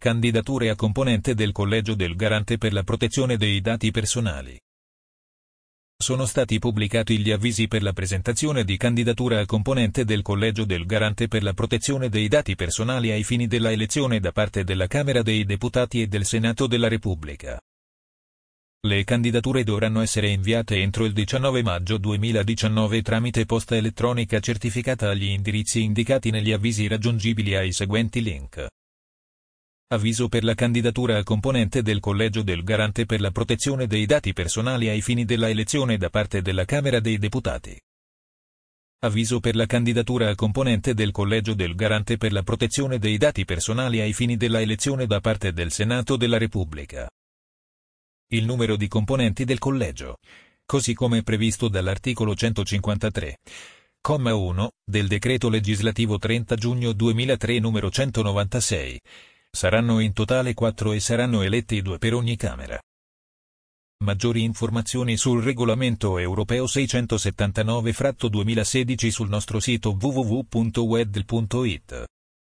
Candidature a componente del Collegio del Garante per la protezione dei dati personali. Sono stati pubblicati gli avvisi per la presentazione di candidatura a componente del Collegio del Garante per la protezione dei dati personali ai fini della elezione da parte della Camera dei Deputati e del Senato della Repubblica. Le candidature dovranno essere inviate entro il 19 maggio 2019 tramite posta elettronica certificata agli indirizzi indicati negli avvisi raggiungibili ai seguenti link. Avviso per la candidatura a componente del Collegio del Garante per la protezione dei dati personali ai fini della elezione da parte della Camera dei Deputati. Avviso per la candidatura a componente del Collegio del Garante per la protezione dei dati personali ai fini della elezione da parte del Senato della Repubblica. Il numero di componenti del Collegio, così come previsto dall'articolo 153, comma 1, del decreto legislativo 30 giugno 2003 numero 196 Saranno in totale quattro e saranno eletti due per ogni Camera. Maggiori informazioni sul regolamento europeo 679-2016 sul nostro sito www.wedl.it.